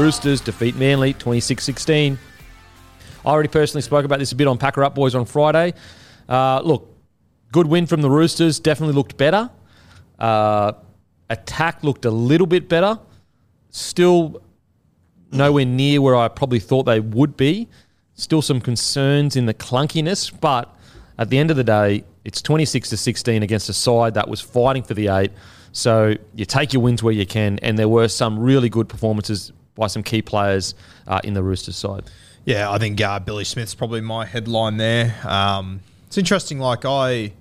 Roosters defeat Manly 26 16. I already personally spoke about this a bit on Packer Up Boys on Friday. Uh, look, good win from the Roosters. Definitely looked better. Uh, attack looked a little bit better. Still nowhere near where I probably thought they would be. Still some concerns in the clunkiness, but at the end of the day, it's 26 to 16 against a side that was fighting for the eight. So you take your wins where you can, and there were some really good performances by some key players uh, in the Roosters side. Yeah, I think uh, Billy Smith's probably my headline there. Um, it's interesting. Like I,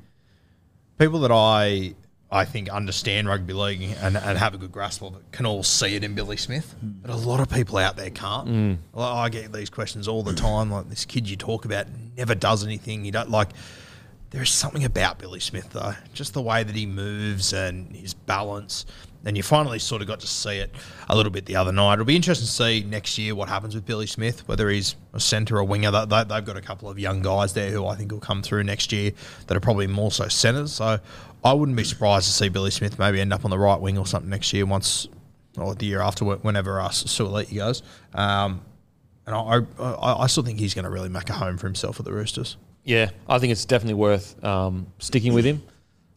people that I I think understand rugby league and, and have a good grasp of it can all see it in Billy Smith, but a lot of people out there can't. Like, I get these questions all the time. Like this kid you talk about never does anything. You don't like. There is something about Billy Smith though, just the way that he moves and his balance. And you finally sort of got to see it a little bit the other night. It'll be interesting to see next year what happens with Billy Smith, whether he's a centre or a winger. They- they- They've got a couple of young guys there who I think will come through next year that are probably more so centres. So I wouldn't be surprised to see Billy Smith maybe end up on the right wing or something next year once, or the year after, whenever uh, Suaalii goes. Um, and I, I, I still think he's going to really make a home for himself at the Roosters. Yeah, I think it's definitely worth um, sticking with him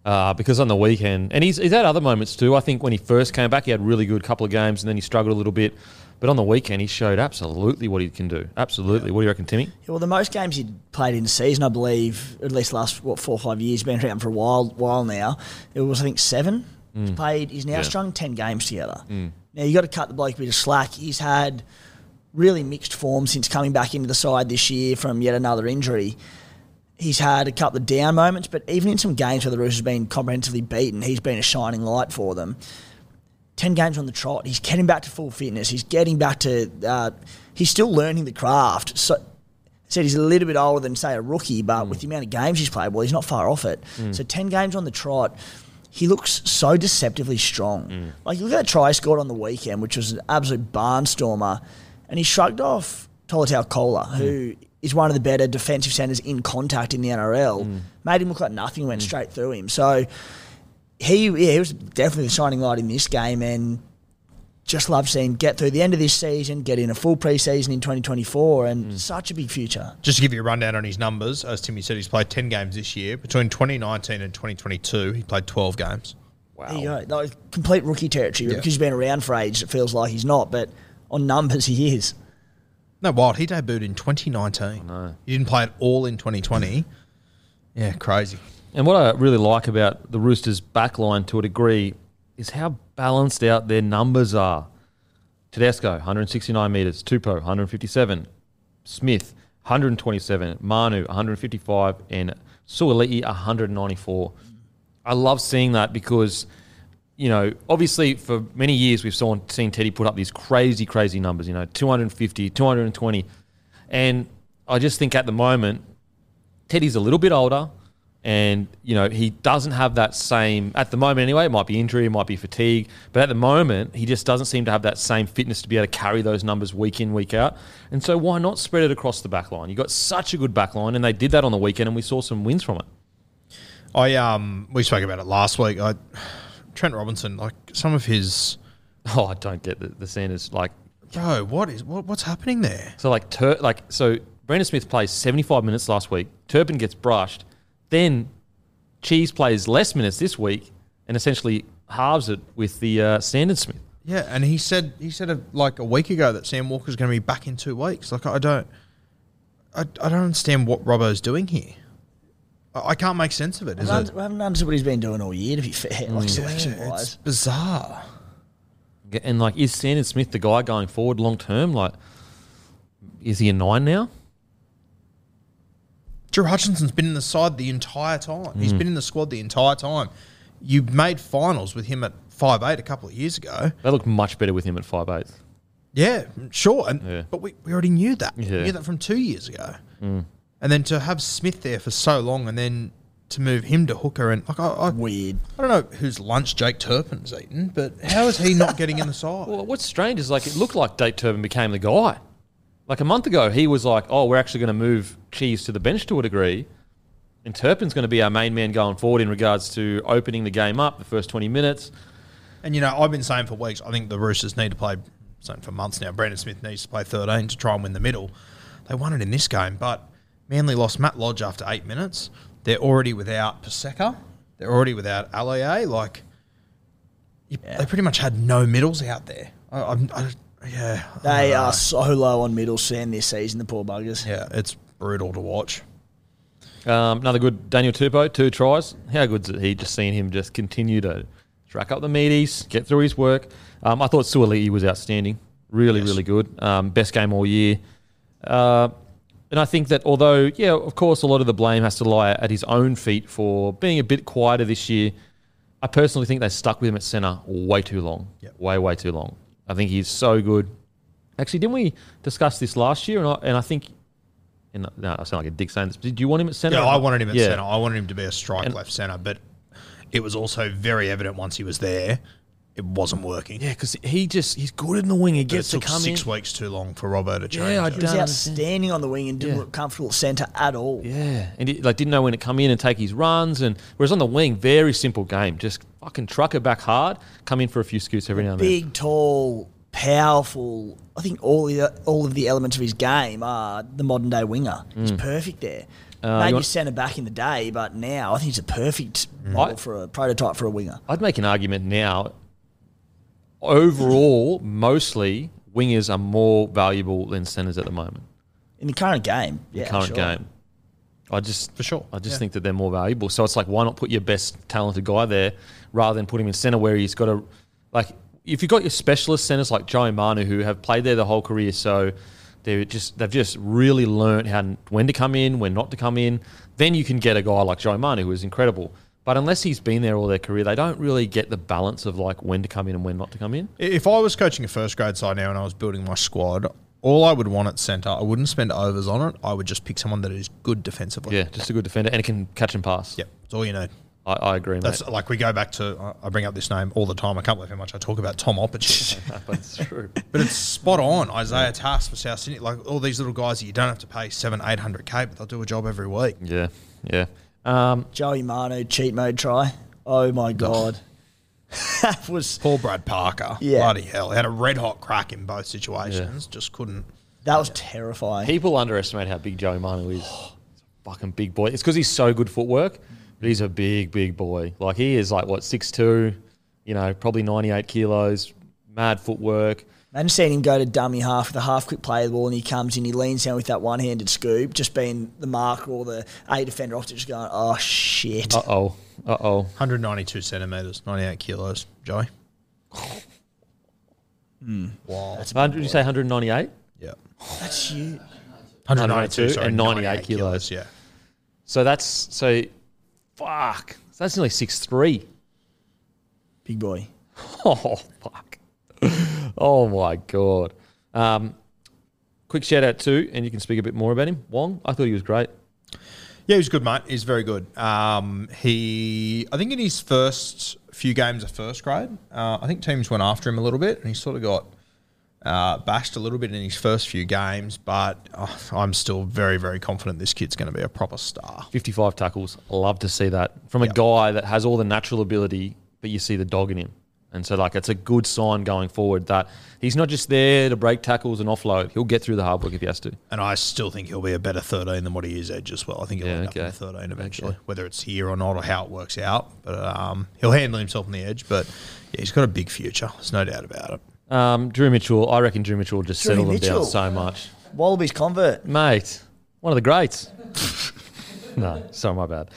uh, because on the weekend, and he's, he's had other moments too. I think when he first came back, he had really good couple of games and then he struggled a little bit. But on the weekend, he showed absolutely what he can do. Absolutely. What do you reckon, Timmy? Yeah, well, the most games he'd played in the season, I believe, at least last what four or five years, been around for a while while now. It was I think seven. He's played. He's now Yeah. strung ten games together. Now you got to cut the bloke a bit of slack. He's had really mixed form since coming back into the side this year from yet another injury. He's had a couple of down moments, but even in some games where the Roosters have been comprehensively beaten, he's been a shining light for them. 10 games on the trot. He's getting back to full fitness. He's getting back to. Uh, he's still learning the craft. So, said he's a little bit older than, say, a rookie, but mm. with the amount of games he's played, well, he's not far off it. Mm. So, 10 games on the trot. He looks so deceptively strong. Mm. Like, you look at that try he scored on the weekend, which was an absolute barnstormer, and he shrugged off Tolutau Koula, who is one of the better defensive centres in contact in the NRL. Made mm. him look like nothing, went mm. straight through him. So, he yeah, he was definitely the shining light in this game and just love seeing get through the end of this season, get in a full preseason in 2024 and mm. such a big future. Just to give you a rundown on his numbers, as Timmy said, he's played 10 games this year. Between 2019 and 2022, he played 12 games. There you go. Like, complete rookie territory because he's been around for ages. It feels like he's not, but on numbers he is. No, wild. He debuted in 2019. He didn't play at all in 2020. yeah, crazy. And what I really like about the Roosters' backline to a degree is how balanced out their numbers are. Tedesco, 169 metres. Tupou, 157. Smith, 127. Manu, 155. And Suaalii, 194. I love seeing that because, you know, obviously for many years we've saw, seen Teddy put up these crazy, crazy numbers, you know, 250, 220. And I just think at the moment, Teddy's a little bit older, and you know he doesn't have that same at the moment anyway. It might be injury, it might be fatigue, but at the moment he just doesn't seem to have that same fitness to be able to carry those numbers week in week out. And so why not spread it across the back line? You've got such a good back line, and they did that on the weekend, and we saw some wins from it. I um we spoke about it last week. I Trent Robinson, like some of his Oh, I don't get the, the Sanders like bro, what is what, what's happening there? So like Tur- like so Brandon Smith plays 75 minutes last week. Turpin gets brushed. Then Cheese plays less minutes this week and essentially halves it with the uh, Sandon Smith. Yeah, and he said he said a, like a week ago that Sam Walker's going to be back in two weeks. Like I don't, I, I don't understand what Robbo's doing here. I, I can't make sense of it. I Is haven't, it? I haven't understood what he's been doing all year, to be fair, like selection It's wise. bizarre. And like, is Sandon Smith the guy going forward long term? Like, is he a nine now? Drew Hutchinson's been in the side the entire time. Mm. He's been in the squad the entire time. You made finals with him at five eight a couple of years ago. They look much better with him at five eight. Yeah, sure. And Yeah. but we, we already knew that. We Yeah. Mm. knew that from two years ago. And then to have Smith there for so long, and then to move him to hooker and like I, I, Weird. I don't know whose lunch Jake Turpin's eaten, but how is he not getting in the side? Well, what's strange is like it looked like Jake Turpin became the guy. Like a month ago, he was like, "Oh, we're actually going to move Cheese to the bench to a degree, and Turpin's going to be our main man going forward in regards to opening the game up the first twenty minutes." And you know, I've been saying for weeks, I think the Roosters need to play, saying for months now, Brandon Smith needs to play 13 to try and win the middle. They won it in this game, but Manly lost Matt Lodge after eight minutes. They're already without Paseka. They're already without Aloiai. Like, you, they pretty much had no middles out there. I, I'm, I, yeah. They don't are so low on middle sand this season, the poor buggers. Yeah, it's brutal to watch. Um, another good Daniel Tupou, two tries. How good's it he? Just seeing him just continue to rack up the meaties, get through his work. Um, I thought Suaalii was outstanding, really, Yes. really good. Um, best game all year. Uh, and I think that although, yeah, of course, a lot of the blame has to lie at his own feet for being a bit quieter this year. I personally think they stuck with him at centre way too long. Yep. Way, way too long. I think he's so good. Actually, didn't we discuss this last year? And I, and I think, and no, I sound like a dick saying this. Did you want him at centre? Yeah, I wanted him at Yeah. centre. I wanted him to be a strike And- left centre, but it was also very evident once he was there, it wasn't working. Yeah, because he just he's good in the wing. He But it gets to took come six in. weeks too long for Robbo to change. Yeah, I it. He was don't outstanding on the wing and didn't Yeah. look comfortable at centre at all. Yeah, and he, like didn't know when to come in and take his runs, and whereas on the wing, very simple game. Just fucking truck it back hard, come in for a few scoots every now and then. Big, tall, powerful. I think all the, all of the elements of his game are the modern day winger. He's perfect there. Mm. Uh, you Maybe want- centre back in the day, but now I think he's a perfect I- model for a prototype for a winger. I'd make an argument now. Overall, mostly wingers are more valuable than centers at the moment. In the current game, yeah, the current sure. game. I just For sure, I just yeah. think that they're more valuable. So it's like why not put your best talented guy there rather than put him in center where he's got to like if you've got your specialist centers like Joey Manu who have played there the whole career, so they're just they've just really learned how when to come in, when not to come in. Then you can get a guy like Joey Manu who is incredible. But unless he's been there all their career, they don't really get the balance of like when to come in and when not to come in. If I was coaching a first grade side now and I was building my squad, all I would want at centre, I wouldn't spend overs on it. I would just pick someone that is good defensively. Yeah, just a good defender and it can catch and pass. Yep. That's all you need. I, I agree, mate. That's like we go back to, I- bring up this name all the time. I can't believe how much I talk about Tom Opacic. but it's true. but it's spot on. Isaiah Tass for South Sydney. Like all these little guys that you don't have to pay seven, 800K, but they'll do a job every week. yeah, yeah. Um, Joey Manu cheat mode try. Oh my god, that was Paul Brad Parker. Yeah. Bloody hell. He had a red hot crack in both situations. Just couldn't. that was terrifying. People underestimate how big Joey Manu is. He's a fucking big boy. It's because he's so good footwork, but he's a big, big boy. Like he is like what six two, you know, probably ninety eight kilos, mad footwork. Imagine seeing him go to dummy half with a half quick play of the ball and he comes in, he leans down with that one handed scoop, just being the marker or the A defender off to just going, oh shit. Uh oh, uh oh. 192 centimetres, 98 kilos. Joey? Wow. Did you say one hundred ninety eight? yeah. That's huge. 192 sorry, and 98 kilos. Yeah. So that's so, fuck. So that's nearly six three. Big boy. Oh fuck! Oh my god! Um, quick shout out too, and you can speak a bit more about him. Wong, I thought he was great. Yeah, he's good, mate. He's very good. Um, he, I think in his first few games of first grade, uh, I think teams went after him a little bit, and he sort of got uh, bashed a little bit in his first few games. But uh, I'm still very, very confident this kid's going to be a proper star. 55 tackles. Love to see that from a Yep. guy that has all the natural ability, but you see the dog in him. And so, like, it's a good sign going forward that he's not just there to break tackles and offload. He'll get through the hard work if he has to. And I still think he'll be a better 13 than what he is edge as well. I think he'll Yeah, end okay. up in the 13 eventually, Okay. whether it's here or not or how it works out. But um, he'll handle himself on the edge. But yeah, he's got a big future. There's no doubt about it. Um, Drew Mitchell, I reckon Drew Mitchell will just Drew settle them down so much. Wallabies convert. Mate, one of the greats. no, sorry, my bad.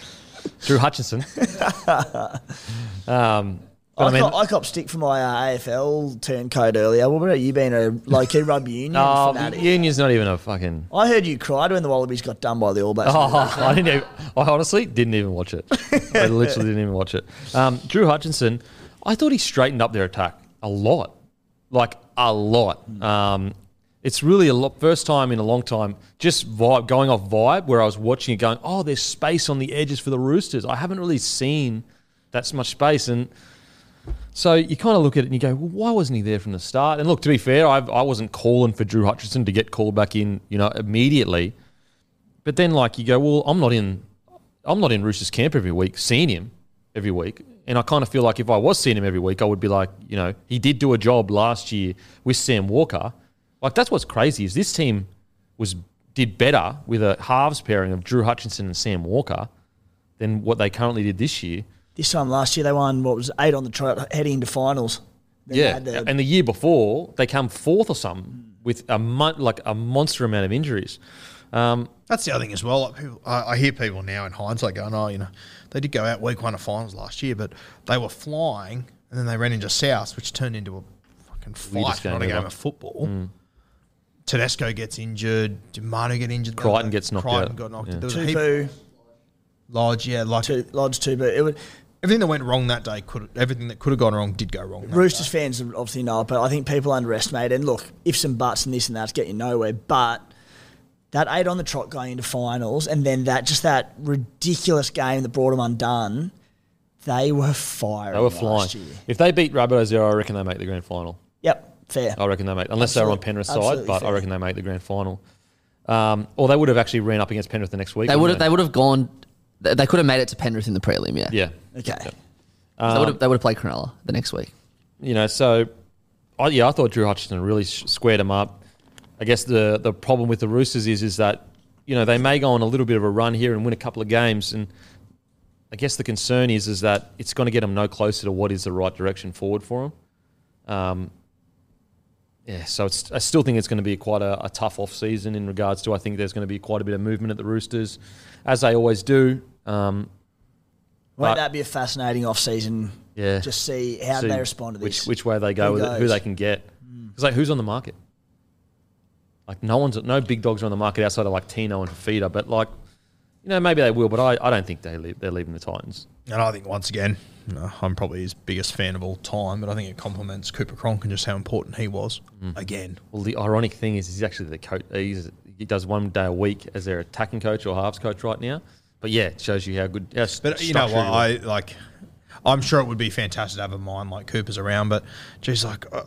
Drew Hutchinson. um, but I, I mean, cop, I cop stick for my uh, AFL turncoat earlier. What about you being a low key rugby union oh, fanatic? Union's not even a fucking. I heard you cried when the Wallabies got done by the All Blacks. Oh, I didn't. Even, I honestly didn't even watch it. I literally didn't even watch it. Um, Drew Hutchinson, I thought he straightened up their attack a lot, like a lot. Um, it's really a lot, first time in a long time, just vibe, going off vibe, where I was watching it, going, "Oh, there's space on the edges for the Roosters." I haven't really seen that much space, and so you kind of look at it and you go, well, why wasn't he there from the start? And look, to be fair, I've, I wasn't calling for Drew Hutchinson to get called back in, you know, immediately. But then, like, you go, well, I'm not in, I'm not in Roosters camp every week, seeing him every week, and I kind of feel like if I was seeing him every week, I would be like, you know, he did do a job last year with Sam Walker. Like, that's what's crazy is this team was did better with a halves pairing of Drew Hutchinson and Sam Walker than what they currently did this year. This time last year, they won, what was eight on the trot heading into finals. Then Yeah, the- and the year before they come fourth or something with a mon- like a monster amount of injuries. Um, That's the other thing as well. Like people, I, I hear people now in hindsight going, "Oh, you know, they did go out week one of finals last year, but they were flying, and then they ran into South, which turned into a fucking fight, game not a game ever. of football." Tedesco gets injured. Did Manu get injured? the Crichton gets knocked Crichton out. got knocked Yeah. out. There was a heap, Tupou, Lodge, yeah, like two, Lodge Tupou. It would, everything that went wrong that day could everything that could have gone wrong did go wrong. that Roosters day. fans obviously know it, but I think people underestimate it. And look, ifs and buts and this and that's get you nowhere. But that eight on the trot going into finals, and then that just that ridiculous game that brought them undone, they were firing. they were flying. Last year. If they beat Rabbitohs, I reckon they make the grand final. Yep, fair. I reckon they make, unless they're on Absolute- Penrith's side, absolutely but I reckon they make the grand final. Um, or they would have actually ran up against Penrith the next week. They would have. wouldn't They would have gone. They they could have made it to Penrith in the prelim. Yeah. Yeah. Okay. they would have. They would have played Cronulla the next week. you know, so I, yeah, I thought Drew Hutchinson really sh- squared him up. I guess the the problem with the Roosters is is that you know they may go on a little bit of a run here and win a couple of games, and I guess the concern is is that it's going to get them no closer to what is the right direction forward for them. Um, yeah, so it's, I still think it's going to be quite a, a tough off season in regards to I think there's going to be quite a bit of movement at the Roosters, as they always do. Um, Won't But- that be a fascinating off season? Yeah. Just see how see they respond to this. Which way they go Who with it, who they can get. Because like, who's on the market? Like, no one's no big dogs are on the market outside of like Tino and Fifita. But like, you know, maybe they will. But I, I don't think they leave, they're leaving the Titans. And I think once again, uh, I'm probably his biggest fan of all time, but I think it complements Cooper Cronk and just how important he was. Mm. Again, Well, the ironic thing is, he's actually the coach. He's, he does one day a week as their attacking coach or halves coach right now. But yeah, it shows you how good. How but you know what? I like. I'm sure it would be fantastic to have a mind like Cooper's around, but geez, like, uh,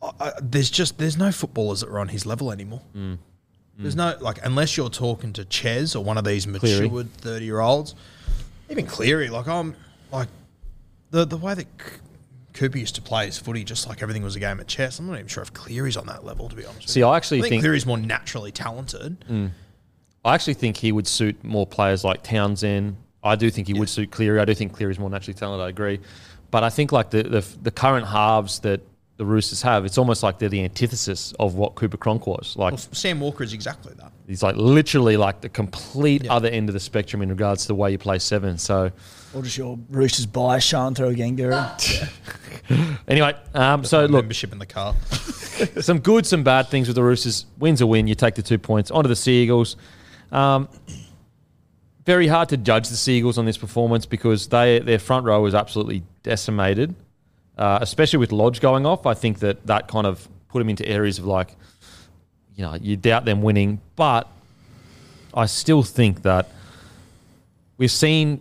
I, I, there's just there's no footballers that are on his level anymore. Mm. There's no like unless you're talking to Ches or one of these Cleary. matured thirty year olds, even Cleary. Like I'm like the the way that C- Cooper used to play his footy, just like everything was a game of chess. I'm not even sure if Cleary's on that level to be honest. with See, you. I actually I think think- Cleary's more naturally talented. I actually think he would suit more players like Townsend. I do think he would suit Cleary. I do think Cleary's more naturally talented. I agree, but I think like the the, the current halves that the Roosters have, it's almost like they're the antithesis of what Cooper Cronk was. Like Well, Sam Walker is exactly that. he's like literally like the complete Yeah. other end of the spectrum in regards to the way you play seven. So or just your Roosters bias showing through again, Guru. anyway, um, so look, membership in the car. some good, some bad things with the Roosters. Wins a win. You take the two points onto the Seagulls. Um, very hard to judge the Seagulls on this performance because they their front row was absolutely decimated, uh, especially with Lodge going off. I think that that kind of put them into areas of like, you know, you doubt them winning. But I still think that we've seen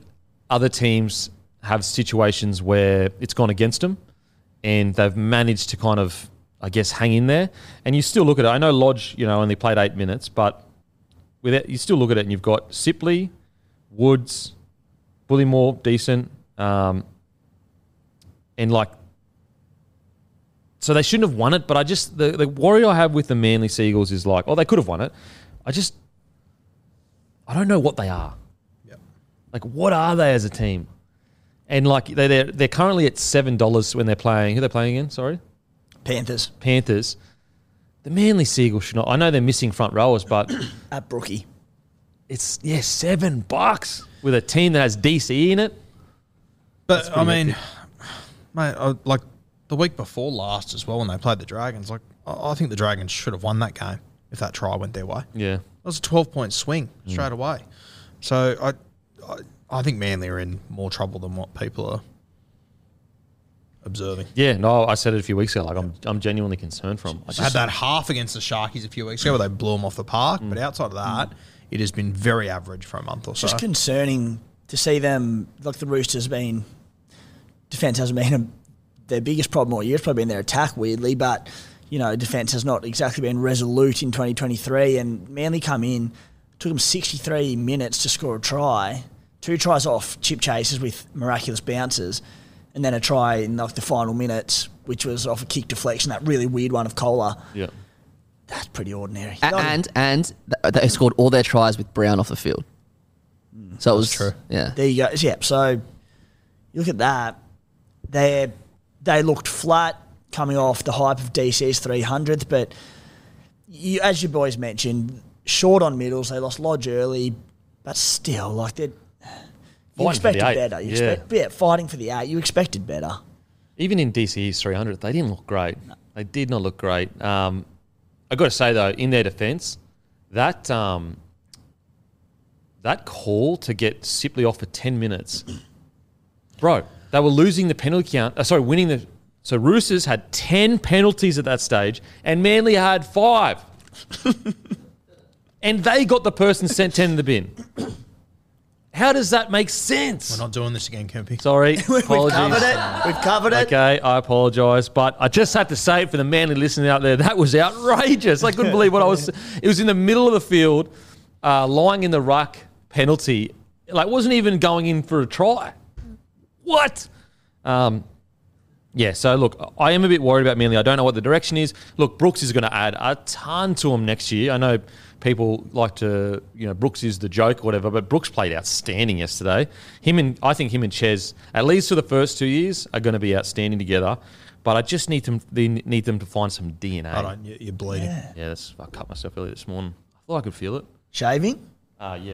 other teams have situations where it's gone against them and they've managed to kind of, I guess, hang in there. And you still look at it. I know Lodge, you know, only played eight minutes, but with it, you still look at it and you've got Sipley, Woods, Bullemor, decent, um, and like so they shouldn't have won it. But I just the the worry I have with the Manly Seagulls is like, oh, they could have won it. I just I don't know what they are. Yep. Like, what are they as a team? And like they they're they're currently at seven dollars when they're playing. Who are they playing again? Sorry, Panthers Panthers. The Manly Seagulls should not. I know they're missing front rowers, but at Brookie. it's yeah seven bucks with a team that has DC in it. But I pretty mean, mate, uh, like the week before last as well when they played the Dragons, like I, I think the Dragons should have won that game if that try went their way. Yeah, It was a twelve point swing Mm. straight away. So I, I, I think Manly are in more trouble than what people are observing. yeah. No, I said it a few weeks ago. Like I'm I'm genuinely concerned for from. I They had that half against the Sharkies a few weeks ago where they blew them off the park. Mm. But outside of that, it has been very average for a month or so. Just concerning to see them like the Roosters been defense hasn't been a, their biggest problem all year. It's probably been their attack weirdly, but you know defense has not exactly been resolute in 2023. And Manly come in, took them 63 minutes to score a try, two tries off chip chases with miraculous bounces, and then a try in like the final minutes, which was off a kick deflection, that really weird one of Koula. yeah. That's pretty ordinary. A- and and th- they scored all their tries with Brown off the field. Mm. So it was true. Yeah, There you go. Yeah. So you look at that. They they looked flat coming off the hype of DC's 300th, but you, as you boys mentioned, short on middles. They lost Lodge early, but still, like they you Fighting for the expected better. You Yeah. expect, yeah, fighting for the eight. You expected better. Even in DCE's 300, they didn't look great. They did not look great. Um, I got to say though, in their defence, that um, that call to get Sipley off for 10 minutes, bro, they were losing the penalty count. Uh, sorry, winning the. So Roosters had 10 penalties at that stage, and Manly had five. and they got the person sent 10 in the bin. How does that make sense? We're not doing this again, Kempy. Sorry, We've apologies. covered it. We've covered it. Okay, I apologise, but I just had to say it for the manly listening out there. That was outrageous. I couldn't believe what I was. It was in the middle of the field, uh, lying in the ruck, penalty. Like wasn't even going in for a try. What? Um, yeah. So look, I am a bit worried about Manly. I don't know what the direction is. Look, Brooks is going to add a ton to him next year. I know people like to, you know, Brooks is the joke or whatever, but Brooks played outstanding yesterday. Him and I think him and Ches, at least for the first two years, are going to be outstanding together. But I just need them. They need them to find some DNA. Hold on, you- you're bleeding. Yeah, that's, I cut myself earlier this morning. I thought I could feel it. Shaving. Uh, yeah.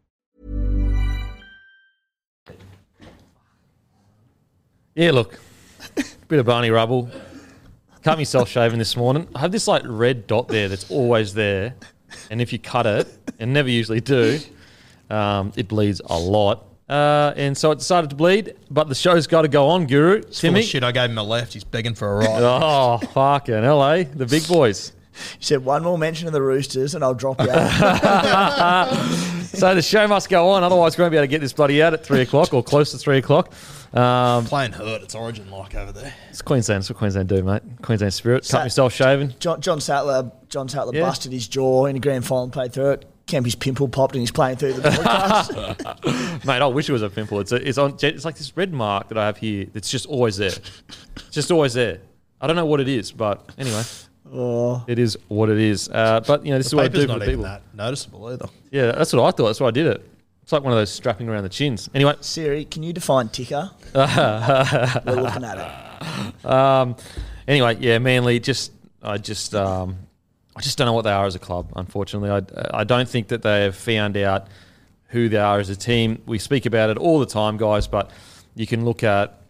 Yeah, look, bit of Barney rubble. Cut myself shaving this morning. I have this like red dot there that's always there, and if you cut it, and never usually do, um, it bleeds a lot. Uh, and so it decided to bleed, but the show's got to go on, Guru. Full of shit. I gave him a left. He's begging for a right. Oh, fucking LA, the big boys. You said one more mention of the Roosters, and I'll drop you out. So the show must go on, otherwise we won't be able to get this bloody out at three o'clock or close to three o'clock. Um, Playing hurt. It's origin like over there. it's Queensland. It's what Queensland do, mate. Queensland spirit. Sa- Cut myself shaving. John, John Sattler, John Sattler Yeah. busted his jaw in a grand final, played through it. Kempy's pimple popped and he's playing through the broadcast. Mate, I wish it was a pimple. It's a, it's on. It's like this red mark that I have here. It's just always there. It's just always there. I don't know what it is, but anyway, it is what it is. Uh, but you know, this is what I paper's do for not even people. that noticeable either. Yeah, that's what I thought. That's why I did it. It's like one of those strapping around the chins. Anyway, Siri, can you define ticker? We're looking at it. um, anyway, yeah, Manly. Just I just um, I just don't know what they are as a club. Unfortunately, I I don't think that they have found out who they are as a team. We speak about it all the time, guys, but you can look at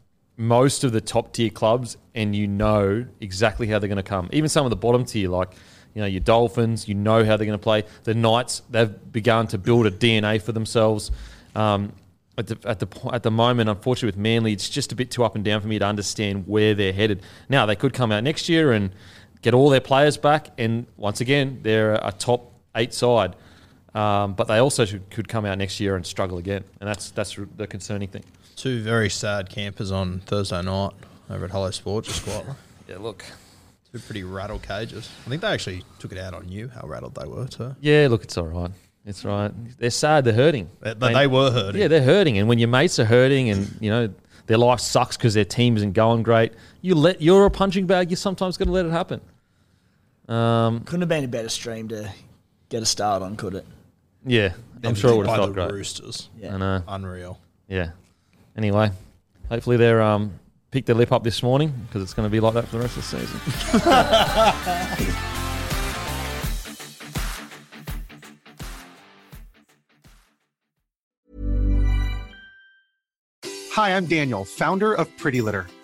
most of the top tier clubs and you know exactly how they're going to come. Even some of the bottom tier, like you know your Dolphins, you know how they're going to play. The Knights, they've begun to build a DNA for themselves. Um, at the at the at the moment, unfortunately, with Manly, it's just a bit too up and down for me to understand where they're headed. Now they could come out next year and get all their players back, and once again, they're a top eight side. Um, but they also should, could come out next year and struggle again, and that's that's the concerning thing. Two very sad campers on Thursday night over at Hello Sports just quietly. Yeah, look. Two pretty rattled cages. I think they actually took it out on you how rattled they were too. Yeah, look, it's all right. It's all right. They're sad. They're hurting. But but they were hurting. Yeah, they're hurting, and when your mates are hurting, and you know their life sucks because their team isn't going great, you let you're a punching bag. You're sometimes going to let it happen. Um, Couldn't have been a better stream to get a start on, could it? Yeah, I'm sure it beat would have by felt the great. Roosters. Yeah. I know. Unreal. Yeah. Anyway, hopefully they're um picked their lip up this morning because it's going to be like that for the rest of the season. Hi, I'm Daniel, founder of Pretty Litter.